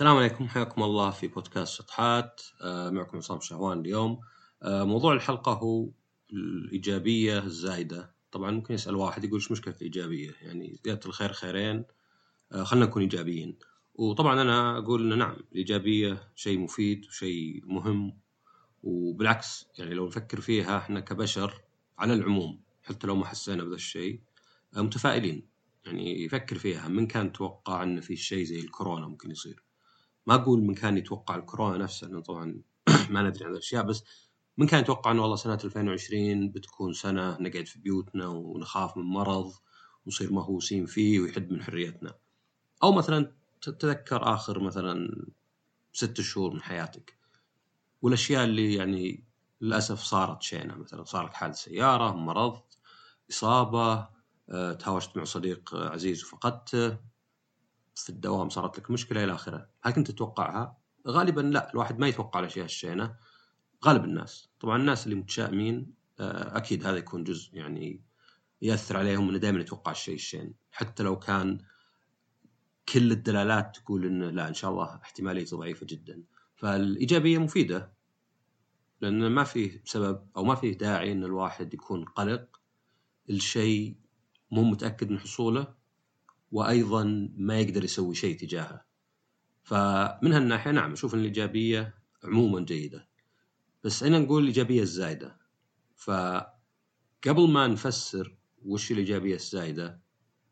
السلام عليكم. حياكم الله في بودكاست شطحات. آه، معكم عصام شهوان اليوم. آه، موضوع الحلقة هو الإيجابية الزايدة. طبعا ممكن يسأل واحد يقول إيش مشكلة الإيجابية؟ يعني زيادة الخير خيرين. آه، خلينا نكون إيجابيين. وطبعا أنا أقول إنه نعم الإيجابية شيء مفيد وشيء مهم. وبالعكس يعني لو نفكر فيها إحنا كبشر على العموم حتى لو ما حسينا بهذا الشيء متفائلين. يعني يفكر فيها من كان توقع إن في شيء زي الكورونا ممكن يصير. ما أقول من كان يتوقع الكورونا نفسها لأنه طبعا ما ندري عن الأشياء بس من كان يتوقع إنه والله سنة 2020 بتكون سنة نقعد في بيوتنا ونخاف من مرض ونصير مهووسين فيه ويحد من حريتنا. أو مثلا تتذكر آخر مثلا ست شهور من حياتك والأشياء اللي يعني للأسف صارت شينه مثلا صار لك حادث سيارة مرض إصابة أه، تهاوشت مع صديق عزيز وفقدته. في الدوام صارت لك مشكلة إلى آخره. هل كنت تتوقعها؟ غالبا لا. الواحد ما يتوقع الأشياء الشينة. غالب الناس. طبعا الناس اللي متشائمين آه، أكيد هذا يكون جزء يعني يأثر عليهم إنه دائما يتوقع الشيء الشين. حتى لو كان كل الدلالات تقول إنه لا إن شاء الله احتماليته ضعيفة جدا. فالإيجابية مفيدة. لأن ما فيه سبب أو ما فيه داعي إن الواحد يكون قلق. الشيء مو متأكد من حصوله. وأيضا ما يقدر يسوي شيء تجاهه. فمن هالناحية نعم أشوف إن الإيجابية عموما جيدة. بس هنا نقول الإيجابية الزايدة. فقبل ما نفسر وش الإيجابية الزايدة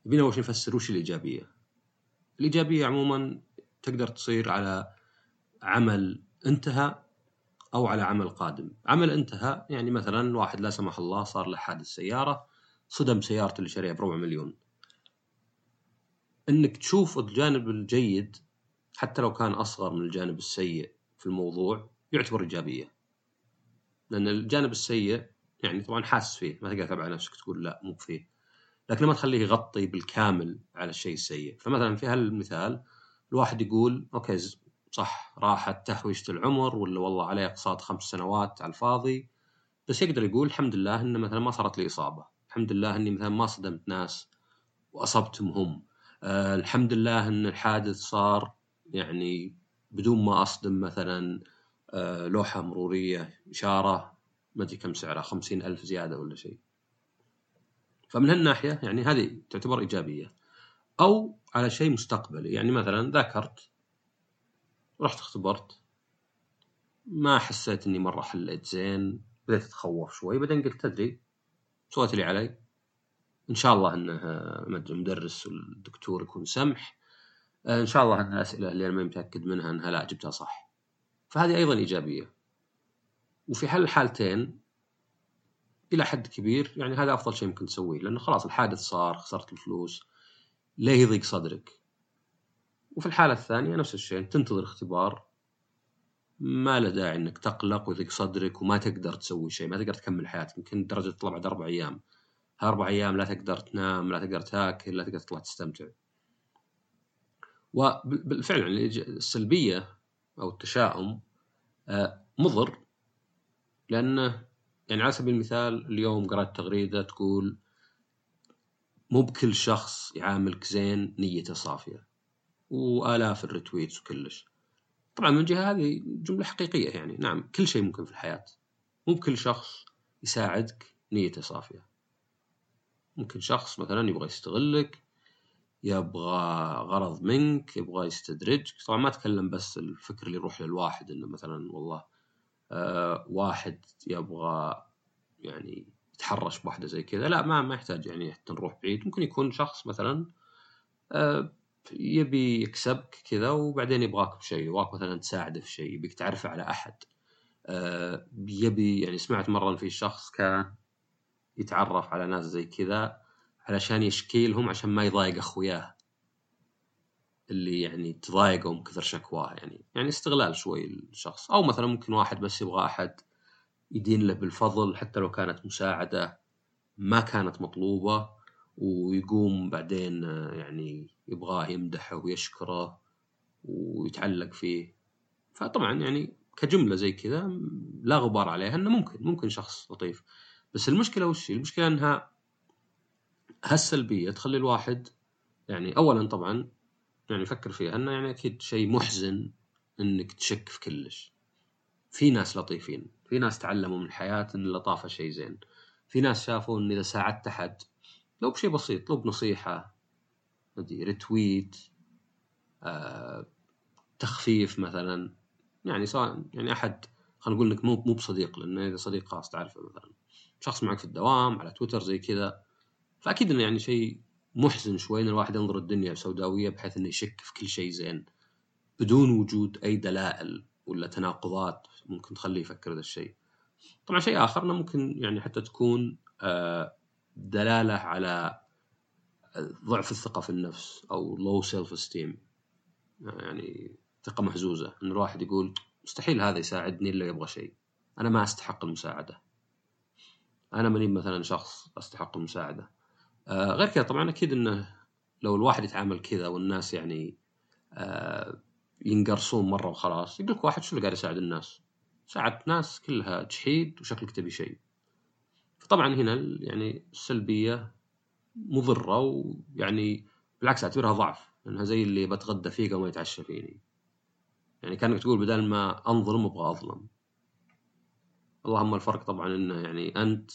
بينا أول شيء نفسر وش الإيجابية. الإيجابية عموما تقدر تصير على عمل انتهى أو على عمل قادم. عمل انتهى يعني مثلا واحد لا سمح الله صار له حادث سيارة صدم سيارته اللي شاريها بربع مليون. إنك تشوف الجانب الجيد حتى لو كان أصغر من الجانب السيء في الموضوع يعتبر إيجابية. لأن الجانب السيء يعني طبعا حاسس فيه ما تقدر تبع نفسك تقول لا مو فيه. لكن ما تخليه يغطي بالكامل على الشيء السيء. فمثلا في هالمثال الواحد يقول أوكي صح راحت تهويشة العمر ولا والله عليه اقساط خمس سنوات على الفاضي. بس يقدر يقول الحمد لله إن مثلا ما صارت لي إصابة. الحمد لله إني مثلا ما صدمت ناس وأصبتهم هم. آه الحمد لله إن الحادث صار يعني بدون ما أصدم مثلا آه لوحة مرورية إشارة ما أدري كم سعرها خمسين ألف زيادة ولا شيء. فمن هالناحية يعني هذه تعتبر إيجابية. أو على شيء مستقبلي يعني مثلا ذاكرت رحت اختبرت ما حسيت إني مرة حليت زين بديت أتخوف شوي بعدين قلت تدري سويت اللي علي. إن شاء الله إنه المدرس والدكتور يكون سمح. إن شاء الله إن الاسئله اللي أنا ما متأكد منها إنها لا جبتها صح. فهذه أيضا إيجابية. وفي حل الحالتين إلى حد كبير يعني هذا أفضل شيء ممكن تسويه لأنه خلاص الحادث صار خسرت الفلوس ليه يضيق صدرك. وفي الحالة الثانية نفس الشيء تنتظر اختبار. ما له داعي إنك تقلق ويضيق صدرك وما تقدر تسوي شيء ما تقدر تكمل حياتك يمكن درجة تطلع بعد أربع أيام. هالاربع أيام لا تقدر تنام لا تقدر تاكل لا تقدر تطلع تستمتع. وبالفعل يعني السلبية أو التشاؤم آه، مضر. لأنه يعني على سبيل المثال اليوم قرأت تغريدة تقول مو بكل شخص يعاملك زين نيته صافيه وآلاف الريتويتس وكلش. طبعا من جهة هذه جملة حقيقية يعني. نعم كل شيء ممكن في الحياة. مو بكل شخص يساعدك نيته صافيه ممكن شخص مثلا يبغى يستغلك يبغى غرض منك يبغى يستدرجك. طبعا ما أتكلم بس الفكر اللي يروح للواحد إنه مثلا والله آه واحد يبغى يعني يتحرش بواحده زي كذا. لا ما ما يحتاج يعني حتى نروح بعيد. ممكن يكون شخص مثلا آه يبي يكسبك كذا وبعدين يبغاك بشيء يبغاك مثلا تساعده في شيء يبيك تعرفه على أحد. آه يبي يعني سمعت مرة في شخص كان يتعرف على ناس زي كذا علشان يشكي لهم عشان ما يضايق أخوياه. اللي يعني تضايقوا من كثر شكواه يعني. يعني استغلال شوي الشخص. أو مثلا ممكن واحد بس يبغى أحد يدين له بالفضل حتى لو كانت مساعدة ما كانت مطلوبة ويقوم بعدين يعني يبغاه يمدحه ويشكره ويتعلق فيه. فطبعا يعني كجملة زي كذا لا غبار عليها إنه ممكن ممكن شخص لطيف. بس المشكلة وش المشكلة إنها هالسلبية تخلي الواحد يعني اولا طبعا يعني فكر فيها إنه يعني أكيد شيء محزن إنك تشك في كلش. في ناس لطيفين في ناس تعلموا من الحياة إن اللطافة شيء زين. في ناس شافوا إن إذا ساعدت أحد لو بشيء بسيط لو بنصيحة ريتويت آه، تخفيف مثلا. يعني سواء يعني أحد خلينا نقول إنك مو مو بصديق لأنه إذا صديق خاص تعرفه مثلا. شخص معك في الدوام على تويتر زي كذا. فأكيد إنه يعني شيء محزن شوي إن الواحد ينظر الدنيا سوداويه بحيث إنه يشك في كل شيء زين بدون وجود أي دلائل ولا تناقضات ممكن تخليه يفكر ذا الشيء. طبعا شيء آخر إنه ممكن يعني حتى تكون آه، دلالة على ضعف الثقة في النفس أو low self-esteem يعني ثقة مهزوزه إن الواحد يقول مستحيل هذا يساعدني إلا يبغى شيء. أنا ما أستحق المساعدة. أنا ماني مثلا شخص أستحق المساعدة آه غير كذا طبعا أكيد إنه لو الواحد يتعامل كذا والناس يعني آه ينقرصون مرة وخلاص يقول لك واحد شو اللي قاعد يساعد الناس؟ ساعدت ناس كلها تشحيد وشكلك تبي شيء. فطبعا هنا يعني السلبية مضرة ويعني بالعكس أعتبرها ضعف لأنها زي اللي بتغدى فيه قبل ما يتعشى فيني. يعني كانك تقول بدل ما انظلم أبغى أظلم. اللهم الفرق طبعا إنه يعني أنت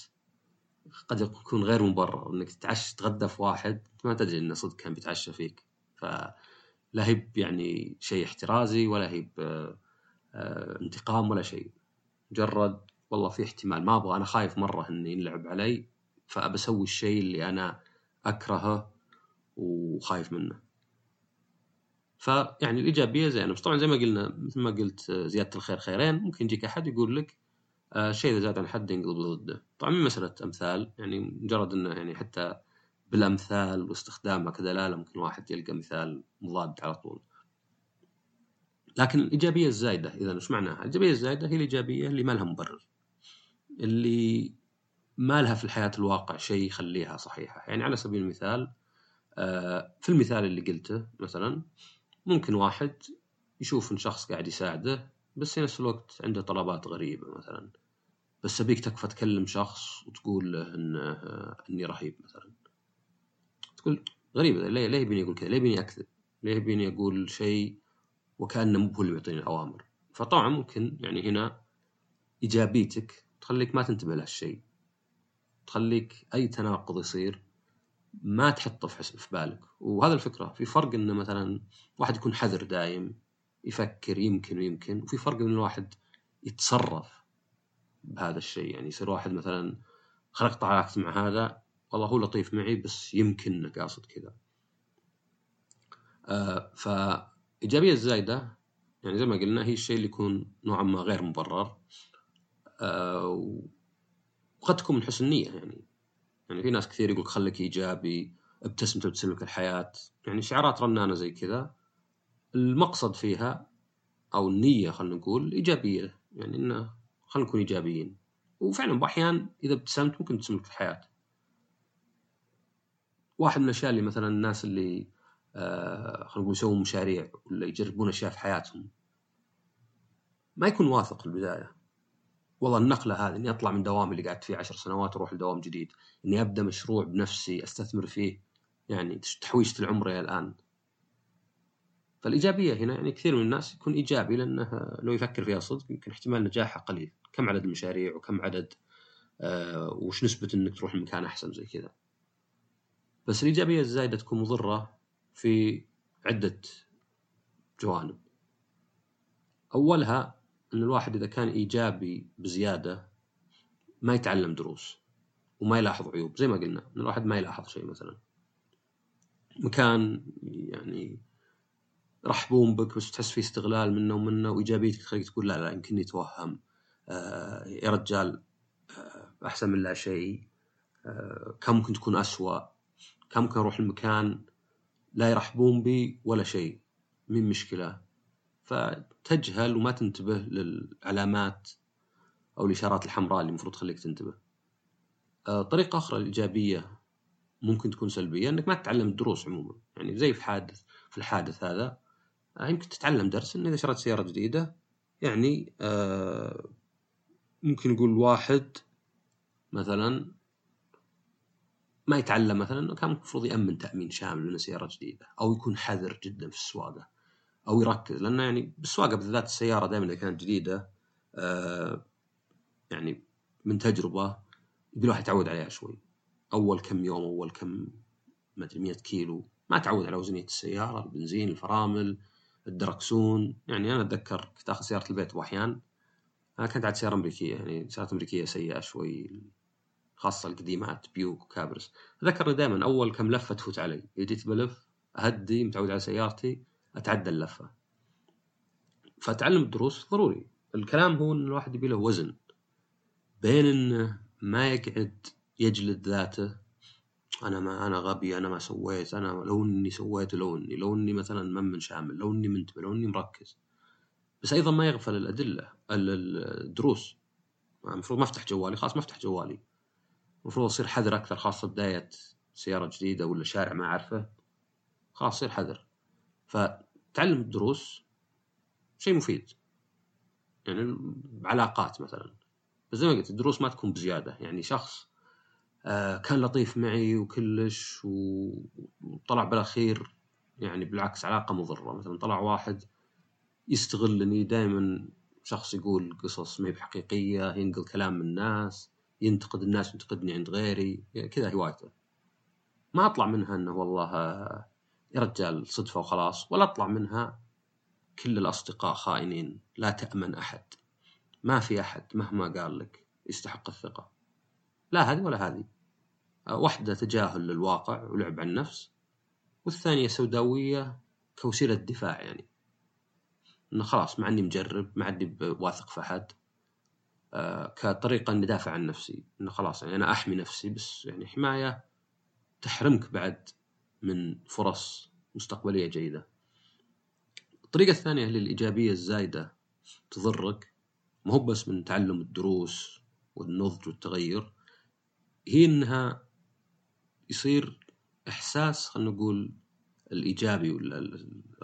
قد يكون غير مبرر إنك تتعشى تتغدى في واحد ما تدري إنه صدق كان بيتعشى فيك. فلا هي يعني شيء احترازي ولا هي آه، انتقام ولا شيء. مجرد والله في احتمال ما أبغى أنا خايف مرة انه ينلعب علي فبسوي الشيء اللي أنا أكرهه وخايف منه. فيعني الإيجابية زينة. بس طبعا زي ما قلنا مثل ما قلت زيادة الخير خيرين. ممكن يجيك أحد يقول لك آه، إذا زاد عن حد ينقلب ضده. طبعا من مسألة أمثال يعني مجرد إنه يعني حتى بالأمثال واستخدامها كدلالة ممكن الواحد يلقى مثال مضاد على طول. لكن الإيجابية الزايدة إذا إيش معناها؟ الإيجابية الزايدة هي الإيجابية اللي ما لها مبرر اللي ما لها في الحياة الواقع شيء يخليها صحيحة. يعني على سبيل المثال آه، في المثال اللي قلته مثلا ممكن واحد يشوف إن شخص قاعد يساعده بس في نفس الوقت عنده طلبات غريبة مثلا. بس أبيك تكفى تكلم شخص وتقول له انه إني رهيب مثلا تقول غريبه ليه ليه يبيني أقول كذا؟ ليه يبيني أكذب؟ ليه يبيني أقول شيء وكأنه مو هو اللي بيعطيني الأوامر؟ فطبعا ممكن يعني هنا إيجابيتك تخليك ما تنتبه لهالشيء تخليك أي تناقض يصير ما تحطه في, في بالك وهذا الفكرة في فرق انه مثلا واحد يكون حذر دايم يفكر يمكن ويمكن وفي فرق إن الواحد يتصرف بهذا الشيء. يعني يصير واحد مثلا خلقت علاقتي مع هذا والله هو لطيف معي بس يمكن انه قاصد كذا. آه فإيجابية الزايده يعني زي ما قلنا هي الشيء اللي يكون نوعا ما غير مبرر آه وقد تكون من حسن نيه يعني. يعني في ناس كثير يقول خليك إيجابي ابتسم تبتسم لك الحياة. يعني شعارات رنانة زي كذا. المقصد فيها أو النية خلينا نقول إيجابية. يعني إنه خلينا نكون إيجابيين. وفعلا باحيان إذا ابتسمت ممكن تبتسم لك الحياة. واحد من الأشياء اللي مثلا الناس اللي آه خلينا نقول يسوون مشاريع ولا يجربون أشياء في حياتهم ما يكون واثق في البداية. والله النقلة هذه إني أطلع من دوامي اللي قعدت فيه عشر سنوات وأروح لدوام جديد. إني أبدأ مشروع بنفسي أستثمر فيه. يعني تحويشة العمر إلى الآن. فالإيجابية هنا يعني كثير من الناس يكون إيجابي لأنه لو يفكر فيها صدق يمكن احتمال نجاحها قليل. كم عدد المشاريع وكم عدد آه وش نسبة إنك تروح لمكان أحسن زي كذا. بس الإيجابية الزايدة تكون مضرة في عدة جوانب. أولها إن الواحد إذا كان إيجابي بزيادة ما يتعلم دروس وما يلاحظ عيوب. زي ما قلنا إن الواحد ما يلاحظ شيء مثلا. مكان يعني يرحبون بك بس تحس في استغلال منه ومنه وإيجابيتك تخليك تقول لا لا يمكن يتوهم. آه يا رجال آه أحسن من لا شيء. آه ممكن تكون اسوء كان ممكن أروح المكان لا يرحبون بي ولا شيء؟ من مشكلة؟ فتجهل وما تنتبه للعلامات أو الإشارات الحمراء اللي المفروض تخليك تنتبه. آه، طريقة أخرى الإيجابية ممكن تكون سلبية إنك ما تتعلم الدروس عموما. يعني زي في حادث في الحادث هذا يمكن تتعلم درس إن إذا شريت سيارة جديدة يعني آه، ممكن يقول واحد مثلا ما يتعلم مثلا إنه كان المفروض يأمن تأمين شامل من سيارة جديدة أو يكون حذر جدا في السواقة أو يركز لأنه يعني بالسواقة بالذات السيارة دائما إذا كانت جديدة آه يعني من تجربة يبي الواحد يتعود عليها شوي. أول كم يوم أول كم ما أدري 100 كيلو ما تعود على وزنية السيارة البنزين الفرامل. الدركسون يعني أنا أتذكر كنت آخذ سيارة البيت ابو احيان أنا كانت عاد سيارة أمريكية يعني سيارات أمريكية سيئة شوي خاصة القديمات بيوك وكابرس أتذكر دائما أول كم لفة تفوت علي. جيت بلف أهدي متعود على سيارتي أتعدى اللفة. فتعلم الدروس ضروري. الكلام هو إن الواحد يبي له وزن. بين إنه ما يقعد يجلد ذاته أنا ما أنا غبي أنا ما سويت أنا لو إني سويت لو إني لو إني مثلا ممن شامل لو إني منتبه لو إني مركز. بس أيضا ما يغفل الأدلة الدروس. المفروض ما أفتح جوالي خلاص ما أفتح جوالي. المفروض أصير حذر أكثر خاصة بداية سيارة جديدة ولا شارع ما أعرفه. خلاص صير حذر. فتعلم الدروس شيء مفيد. يعني علاقات مثلا. بس زي ما قلت الدروس ما تكون بزيادة. يعني شخص كان لطيف معي وكلش وطلع بالأخير يعني بالعكس علاقة مضرة. مثلا طلع واحد يستغلني دائما شخص يقول قصص ما بحقيقية ينقل كلام من الناس ينتقد الناس ينتقدني عند غيري كذا هوايته. ما أطلع منها إنه والله يا رجال صدفة وخلاص ولا أطلع منها كل الأصدقاء خائنين لا تأمن أحد. ما في أحد مهما قال لك يستحق الثقة. لا هذه ولا هذه. واحدة تجاهل للواقع ولعب عن النفس والثانية سوداوية كوسيله دفاع يعني. إنه خلاص مع إني مجرب ما عندي واثق في أحد آه كطريقة إني ادافع عن نفسي. إنه خلاص يعني أنا أحمي نفسي بس يعني حماية تحرمك بعد من فرص مستقبلية جيدة. الطريقة الثانية اللي الايجابيه الزايدة تضرك ما هو بس من تعلم الدروس والنضج والتغير هي انها يصير إحساس خلينا نقول الإيجابي ولا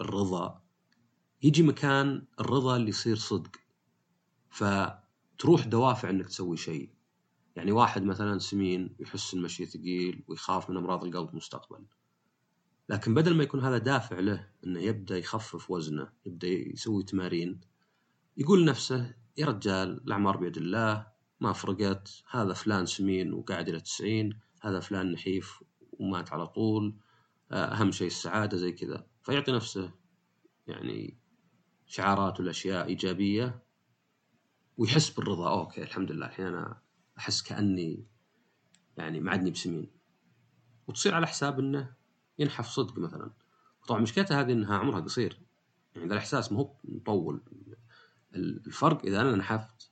الرضا. يجي مكان الرضا اللي يصير صدق. فتروح دوافع إنك تسوي شيء. يعني واحد مثلا سمين يحس المشي ثقيل ويخاف من أمراض القلب مستقبل لكن بدل ما يكون هذا دافع له إنه يبدأ يخفف وزنه يبدأ يسوي تمارين يقول نفسه يا رجال الأعمار بيد الله ما فرقت هذا فلان سمين وقاعد إلى 90 هذا فلان نحيف ومات على طول أهم شيء السعادة زي كذا. فيعطي نفسه يعني شعارات والأشياء إيجابية ويحس بالرضا. أوكي الحمد لله. الحين أنا أحس كأني يعني ما عدني بسمين. وتصير على حساب إنه ينحف صدق مثلا. طبعا مشكلتها هذه إنها عمرها قصير. يعني ذا الإحساس ما هو مطول. الفرق إذا أنا نحفت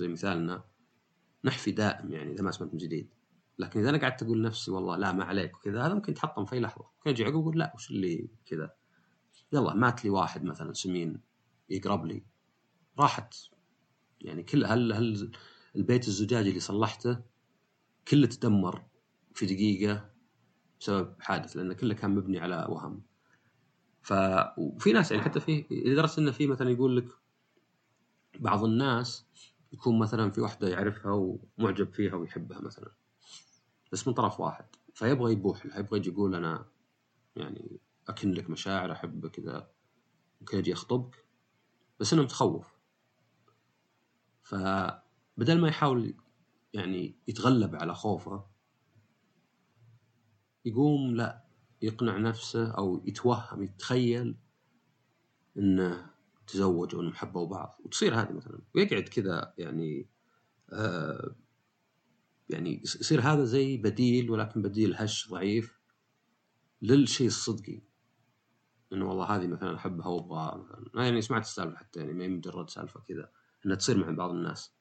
زي مثالنا نحفي دائم يعني إذا ما سمعت من جديد. لكن إذا أنا قعدت أقول نفسي والله لا ما عليك وكذا هذا ممكن يتحطم في لحظة. ممكن أجي عقب أقول لا وش اللي كذا؟ يلا مات لي واحد مثلا سمين يقرب لي. راحت. يعني كل هل هل البيت الزجاجي اللي صلحته كله تدمر في دقيقة بسبب حادث لأنه كله كان مبني على وهم. ف وفي ناس يعني حتى في لدرجة انه في مثلا يقول لك بعض الناس يكون مثلا في واحدة يعرفها ومعجب فيها ويحبها مثلا. بس من طرف واحد. فيبغى يبوح لها يبغى يجي يقول أنا يعني أكن لك مشاعر أحبك كذا ممكن يجي يخطبك. بس إنه متخوف. فبدل ما يحاول يعني يتغلب على خوفه يقوم لا يقنع نفسه أو يتوهم يتخيل إنه تزوجوا وأنهم حبوا بعض وتصير هذه مثلا. ويقعد كذا يعني آه يعني يصير هذا زي بديل ولكن بديل هش ضعيف للشيء الصدقي. إنه والله هذه مثلا أحبها وابغى مثلا. يعني سمعت السالفة حتى يعني ما هي مجرد سالفة كذا إنها تصير مع بعض الناس.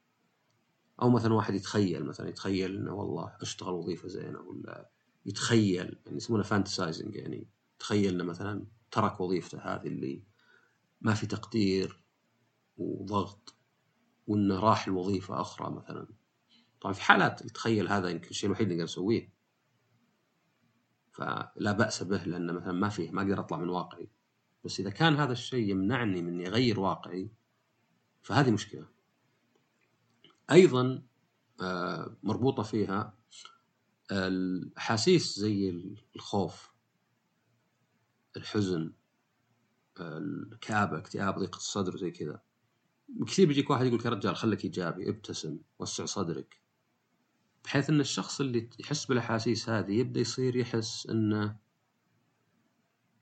أو مثلا واحد يتخيل مثلا يتخيل إنه والله أشتغل وظيفة زينة ولا يتخيل يعني يسمونه فانتسايزنج يعني تخيل إنه مثلا ترك وظيفته هذه اللي ما في تقدير وضغط وانه راح لوظيفه أخرى مثلا. طبعا في حالات يتخيل هذا يمكن الشيء الوحيد اللي نقدر نسويه. فلا بأس به لأن مثلا ما فيه ما أقدر أطلع من واقعي. بس إذا كان هذا الشيء يمنعني من اني أغير واقعي فهذه مشكلة. أيضا آه، مربوطة فيها الأحاسيس زي الخوف الحزن الكآبة اكتئاب ضيق الصدر زي كذا. كثير بيجيك واحد يقول يا رجال خليك إيجابي ابتسم وسع صدرك. بحيث إن الشخص اللي يحس بالأحاسيس هذه يبدأ يصير يحس إنه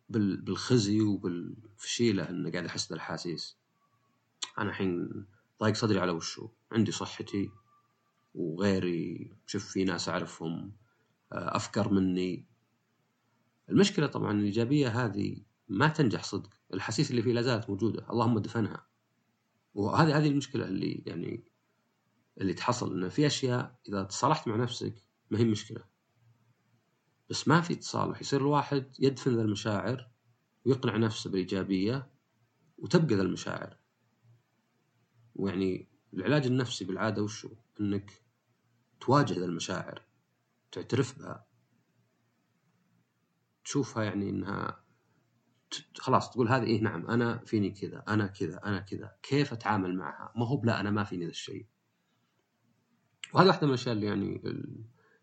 بالخزي وبالفشيلة إنه قاعد احس بالأحاسيس. أنا الحين ضايق صدري على وشه عندي صحتي وغيري شوف في ناس أعرفهم آه، أفكر مني. المشكلة طبعا الإيجابية هذه ما تنجح صدق. الحسيس اللي فيه لا زالت موجودة. اللهم دفنها وهذه هذه المشكلة اللي يعني اللي تحصل إنه في أشياء إذا تصالحت مع نفسك ما هي مشكلة. بس ما في تصالح. يصير الواحد يدفن ذا المشاعر ويقنع نفسه بالإيجابية وتبقى ذا المشاعر. ويعني العلاج النفسي بالعادة وشو إنك تواجه ذا المشاعر تعترف بها تشوفها يعني إنها خلاص تقول هذه إيه نعم أنا فيني كذا أنا كذا أنا كذا كيف أتعامل معها؟ ما هو بلا أنا ما فيني ذا الشيء. وهذا واحدة من الأشياء اللي يعني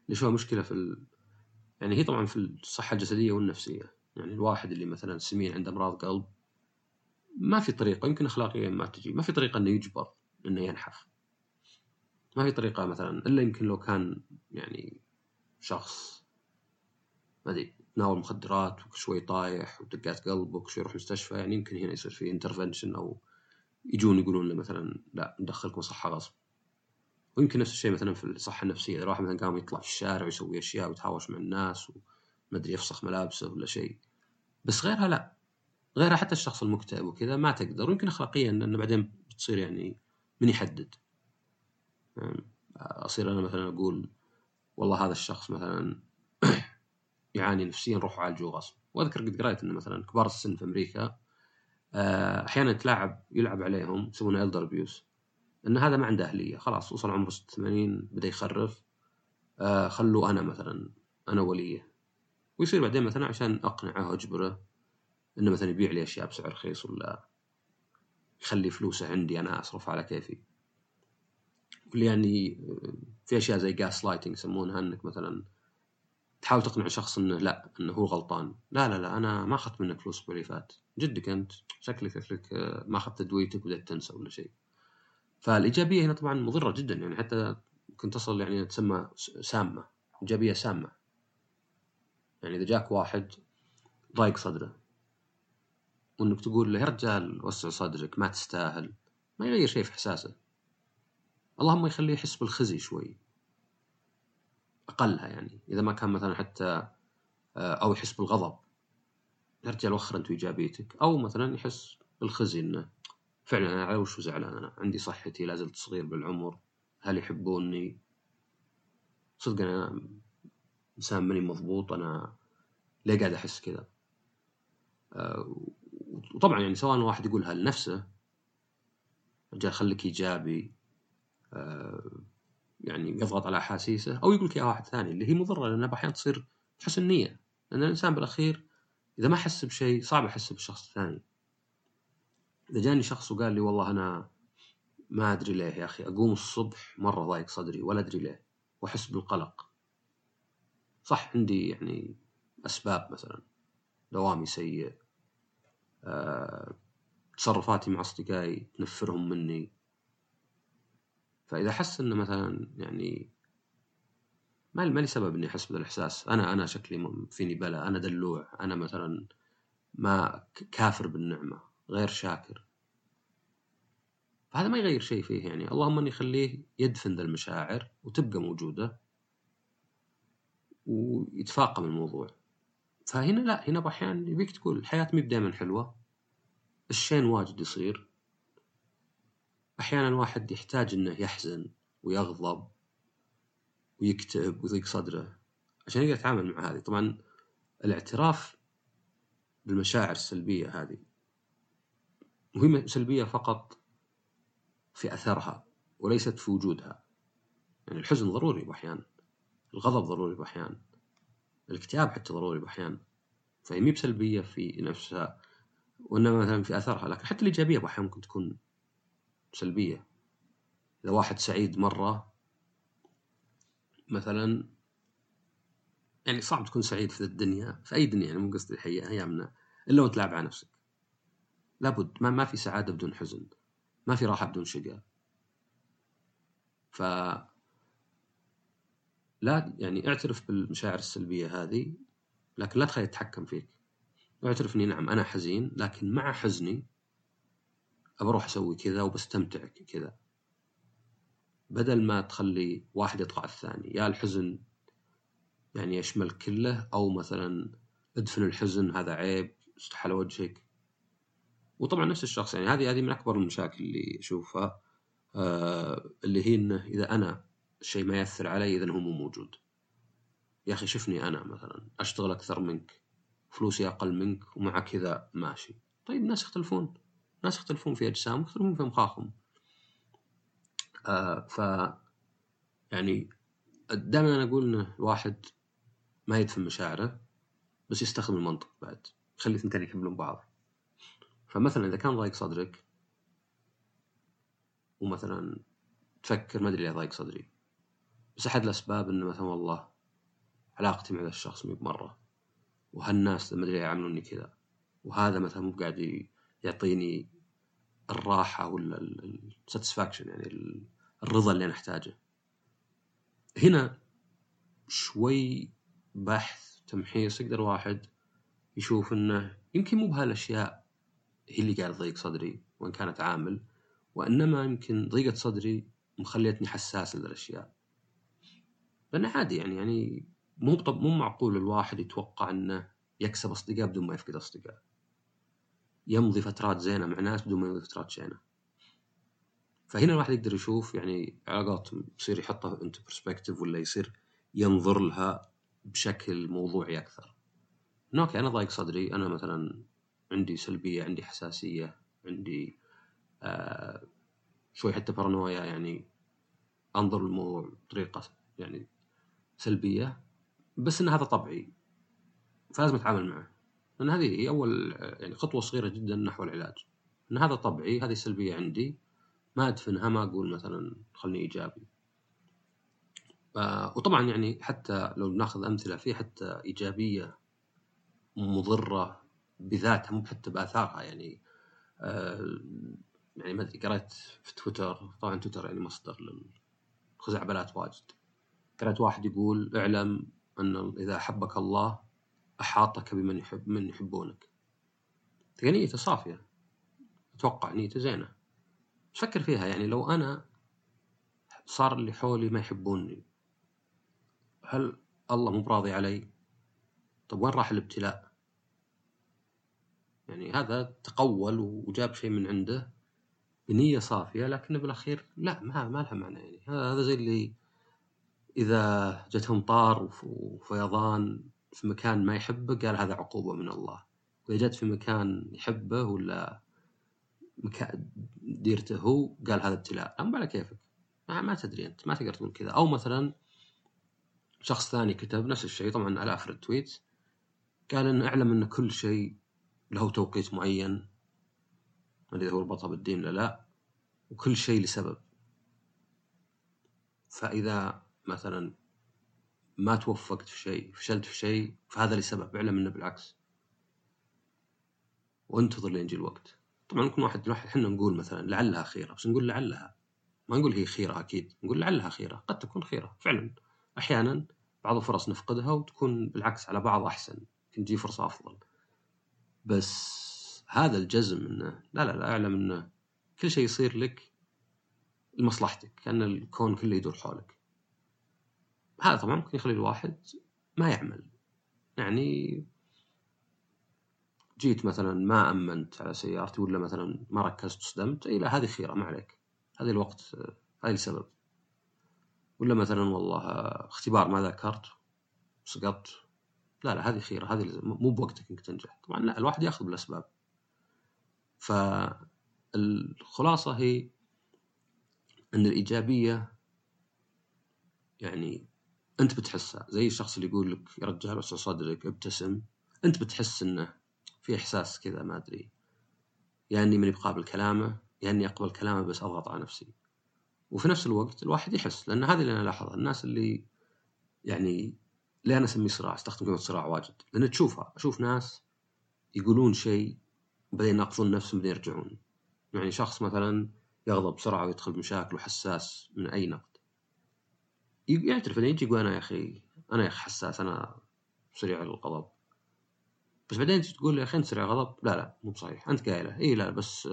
اللي شوها مشكلة في ال... يعني هي طبعا في الصحة الجسدية والنفسية. يعني الواحد اللي مثلا سمين عنده أمراض قلب ما في طريقة يمكن اخلاقيا ما تجي ما في طريقة إنه يجبر إنه ينحف. ما في طريقة مثلا إلا يمكن لو كان يعني شخص ما ادري تناول مخدرات وشوي طايح ودقات قلب وشوي يروح مستشفى يعني يمكن هنا يصير في انترفنشن أو يجون يقولون له مثلا لا ندخلك مصحه غصب. ويمكن نفس الشيء مثلا في الصحة النفسية إذا واحد مثلا قام يطلع في الشارع ويسوي أشياء ويتهاوش مع الناس ومدري يفسخ ملابسه ولا شيء. بس غيرها لا. غيرها حتى الشخص المكتئب وكذا ما تقدر. ويمكن اخلاقيا لأنه بعدين بتصير يعني من يحدد. أصير أنا مثلا أقول والله هذا الشخص مثلا يعاني نفسيا روحوا عالجوه غصب. وأذكر قد قريت إنه مثلا كبار السن في أمريكا آه، أحيانا تلاعب يلعب عليهم يسمونه الدر ابيوس ان هذا ما عنده أهلية. خلاص وصل عمره 86 بدأ يخرف آه خلوه أنا مثلا أنا وليه. ويصير بعدين مثلا عشان أقنعه واجبره إنه مثلا يبيع لي أشياء بسعر رخيص ولا يخلي فلوسه عندي أنا أصرف على كيفي. واللي يعني في أشياء زي gaslighting يسمونها إنك مثلا تحاول تقنع شخص إنه لا إنه هو غلطان. لا لا لا أنا ما أخذت منك فلوس اللي فات. جدك أنت. شكلك شكلك آه، ما أخذت ادويتك وبدأت تنسى ولا شيء. فالإيجابية هنا طبعا مضرة جدا يعني حتى ممكن تصل يعني تسمى سامة. إيجابية سامة. يعني إذا جاك واحد ضايق صدره وإنك تقول له يا رجال وسع صدرك ما تستاهل. ما يغير شيء في إحساسه. اللهم يخليه يحس بالخزي شوي. أقلها يعني. إذا ما كان مثلا حتى آه، أو يحس بالغضب يا رجال وخر أنت ايجابيتك أو مثلا يحس بالخزي إنه فعلا أنا على وش زعلان؟ أنا عندي صحتي لا زلت صغير بالعمر هل يحبوني؟ صدق أنا إنسان ماني مضبوط أنا ليه قاعد أحس كذا؟ أه وطبعا يعني سواء واحد يقولها لنفسه رجال خليك إيجابي أه يعني يضغط على أحاسيسه أو يقول لك يا واحد ثاني اللي هي مضرة لانها أحيانا تصير حسن نيه لأن الإنسان بالأخير إذا ما حس بشيء صعب يحس بالشخص الثاني. إذا جاني شخص وقال لي والله أنا ما أدري ليه يا أخي أقوم الصبح مرة ضايق صدري ولا أدري ليه وأحس بالقلق. صح عندي يعني أسباب مثلا دوامي سيء أه، تصرفاتي مع أصدقائي تنفرهم مني. فإذا حس إنه مثلا يعني ما ما لي سبب إني أحس بهذا الاحساس أنا أنا شكلي فيني بلا. أنا دلوع. أنا مثلا ما كافر بالنعمة. غير شاكر. فهذا ما يغير شيء فيه يعني. اللهم إني يخليه يدفن ذا المشاعر وتبقى موجودة ويتفاقم الموضوع. فهنا لا. هنا أحيانا يبيك تقول الحياة مي دائما حلوة. الشين واجد يصير. أحيانا الواحد يحتاج إنه يحزن ويغضب ويكتئب ويضيق صدره عشان يقدر يتعامل مع هذه. طبعا الاعتراف بالمشاعر السلبية هذه وهي سلبية فقط في أثرها وليست في وجودها. يعني الحزن ضروري بأحيان الغضب ضروري بأحيان الاكتئاب حتى ضروري بأحيان. فهي مي بسلبية في نفسها وإنما مثلا في أثرها لكن حتى الإيجابية بأحيان ممكن تكون سلبية. إذا واحد سعيد مرة مثلا يعني صعب تكون سعيد في الدنيا في أي دنيا يعني مو قصدي الحقيقة أيامنا إلا وأنت لاعب على نفسك. لابد ما, ما في سعادة بدون حزن ما في راحة بدون شقاء. ف لا يعني اعترف بالمشاعر السلبية هذه لكن لا تخليها تتحكم فيك. اعترف إني نعم أنا حزين لكن مع حزني بروح أسوي كذا وبستمتع كذا. بدل ما تخلي واحد يطغى الثاني يا الحزن يعني يشمل كله أو مثلا ادفن الحزن هذا عيب استحل وجهك. وطبعا نفس الشخص يعني هذه هذه من أكبر المشاكل اللي أشوفها آه اللي هي إنه إذا أنا الشيء ما يأثر علي إذا هو مو موجود. يا أخي شفني أنا مثلا أشتغل أكثر منك فلوسي أقل منك ومع كذا ماشي. طيب الناس يختلفون. الناس يختلفون في أجسام يختلفون في مخاخهم. آه ف يعني دائما أنا أقول إنه الواحد ما يدفن مشاعره بس يستخدم المنطق بعد يخلي اثنتين يكملون بعض. فمثلا إذا كان ضايق صدرك ومثلا تفكر ما أدري ليه ضايق صدري بس أحد الأسباب إنه مثلا والله علاقتي مع ذا الشخص مي بمرة وهالناس ما أدري يعاملوني كذا وهذا مثلا مو قاعد يعطيني الراحة ولا ال satisfaction يعني الرضا اللي أنا احتاجه هنا شوي بحث تمحيص يقدر واحد يشوف إنه يمكن مو بهالأشياء هي اللي قاعد تضيق صدري وإن كانت عامل وإنما يمكن ضيقه صدري مخليتني حساس للأشياء. لأنه عادي يعني يعني مو مو معقول الواحد يتوقع إنه يكسب أصدقاء بدون ما يفقد أصدقاء. يمضي فترات زينة مع ناس بدون ما يمضي فترات شينة. فهنا الواحد يقدر يشوف يعني علاقاتهم يصير يحطها انت برسبكتيف ولا يصير ينظر لها بشكل موضوعي أكثر. أوكي أنا ضايق صدري أنا مثلا عندي سلبية عندي حساسية عندي آه شوي حتى بارانويا يعني أنظر للموضوع بطريقة يعني سلبية بس إن هذا طبعي فلازم أتعامل معه. لأن هذه هي أول يعني خطوة صغيرة جدا نحو العلاج. ان هذا طبعي هذه سلبية عندي. ما ادفنها ما أقول مثلا خلني إيجابي. وطبعا يعني حتى لو نأخذ أمثلة في حتى إيجابية مضرة بذاتها مو حتى بآثارها يعني آه يعني ما أدري قريت في تويتر طبعا تويتر يعني مصدر للخزعبلات واجد. قريت واحد يقول اعلم أن إذا أحبك الله أحاطك بمن يحب من يحبونك. نيته صافية. أتوقع نيته زينة. فكر فيها يعني لو أنا صار اللي حولي ما يحبوني هل الله مو براضي علي؟ طب وين راح الابتلاء؟ يعني هذا تقول وجاب شيء من عنده بنية صافية لكن بالأخير لا ما ما لها معنى يعني. هذا زي اللي إذا جتهم طار وفيضان في مكان ما يحبه قال هذا عقوبة من الله. وإذا جت في مكان يحبه ولا مكان ديرته هو قال هذا ابتلاء. أما على كيفك؟ ما, ما تدري أنت ما تقدر تقول كذا. أو مثلا شخص ثاني كتب نفس الشيء طبعا آلاف التويت قال إن أعلم أن كل شيء له توقيت معين ما أدري هو ربطها بالدين ولا لا وكل شيء لسبب. فإذا مثلا ما توفقت في شيء فشلت في شيء فهذا لسبب أعلم إنه بالعكس. وانتظر لين يجي الوقت. طبعا ممكن واحد إحنا نقول مثلا لعلها خيرة بس نقول لعلها. ما نقول هي خيرة أكيد نقول لعلها خيرة قد تكون خيرة فعلا. أحيانا بعض الفرص نفقدها وتكون بالعكس على بعض أحسن يمكن تجي فرصة أفضل. بس هذا الجزم إنه لا لا لا أعلم إنه كل شيء يصير لك لمصلحتك كأن الكون كله يدور حولك. هذا طبعا ممكن يخلي الواحد ما يعمل. يعني جيت مثلا ما أمنت على سيارتي ولا مثلا ما ركزت وصدمت إي لا هذه خيرة ما عليك. هذه الوقت هذه السبب. ولا مثلا والله اختبار ما ذاكرت سقطت. لا لا هذه خيرة هذه مو بوقتك إنك تنجح. طبعا لا الواحد يأخذ بالأسباب. فالخلاصه هي إن الإيجابية يعني أنت بتحسها زي الشخص اللي يقول لك يا رجال وسع صدرك ابتسم. أنت بتحس إنه في إحساس كذا ما أدري. يا إني ماني بقابل كلامه يا إني أقبل كلامه بس أضغط على نفسي. وفي نفس الوقت الواحد يحس لأن هذه اللي أنا الاحظها الناس اللي يعني ليه أنا أسميه صراع أستخدم كلمة صراع واجد. لأن تشوفها أشوف ناس يقولون شيء بعدين يناقضون نفسهم بعدين يرجعون. يعني شخص مثلا يغضب بسرعة ويدخل بمشاكل وحساس من أي نقد يعترف انه يجي يقول أنا يا أخي أنا يا أخي حساس أنا سريع الغضب. بس بعدين تقول يا أخي أنت سريع الغضب؟ لا لا مو بصحيح. أنت قايله. إي لا بس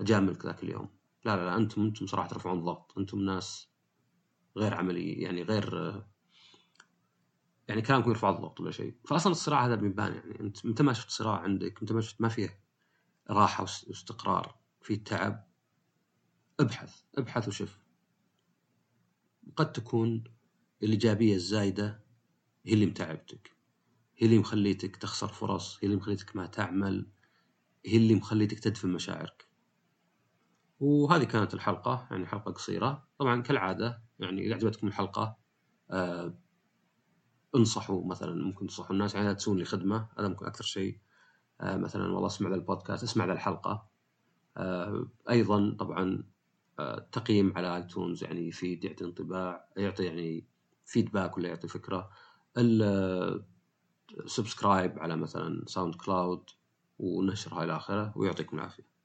أجاملك ذاك اليوم. لا لا لا أنتم أنتم صراحة ترفعون الضغط. أنتم ناس غير عملي يعني غير يعني كلامكم يرفع الضغط ولا شيء. فاصلا الصراع هذا بيبان يعني أنت أنت ما شفت صراع عندك أنت ما شفت ما فيه راحة واستقرار في تعب. ابحث ابحث وشوف. قد تكون الإيجابية الزايدة هي اللي متعبتك. هي اللي مخليتك تخسر فرص هي اللي مخليتك ما تعمل هي اللي مخليتك تدفن مشاعرك. وهذه كانت الحلقة يعني حلقة قصيرة. طبعا كالعادة يعني إذا عجبتكم الحلقة آه انصحوا مثلا ممكن تنصحوا الناس يعني تسوون لي خدمة. هذا ممكن أكثر شيء. آه مثلا والله أسمع ذا البودكاست أسمع ذا الحلقة. آه أيضا طبعا تقييم على iTunes يعني يفيد يعطي انطباع يعطي يعني feedback ولا يعطي فكرة. subscribe على مثلا SoundCloud ونشرها إلى آخره ويعطيكم العافية.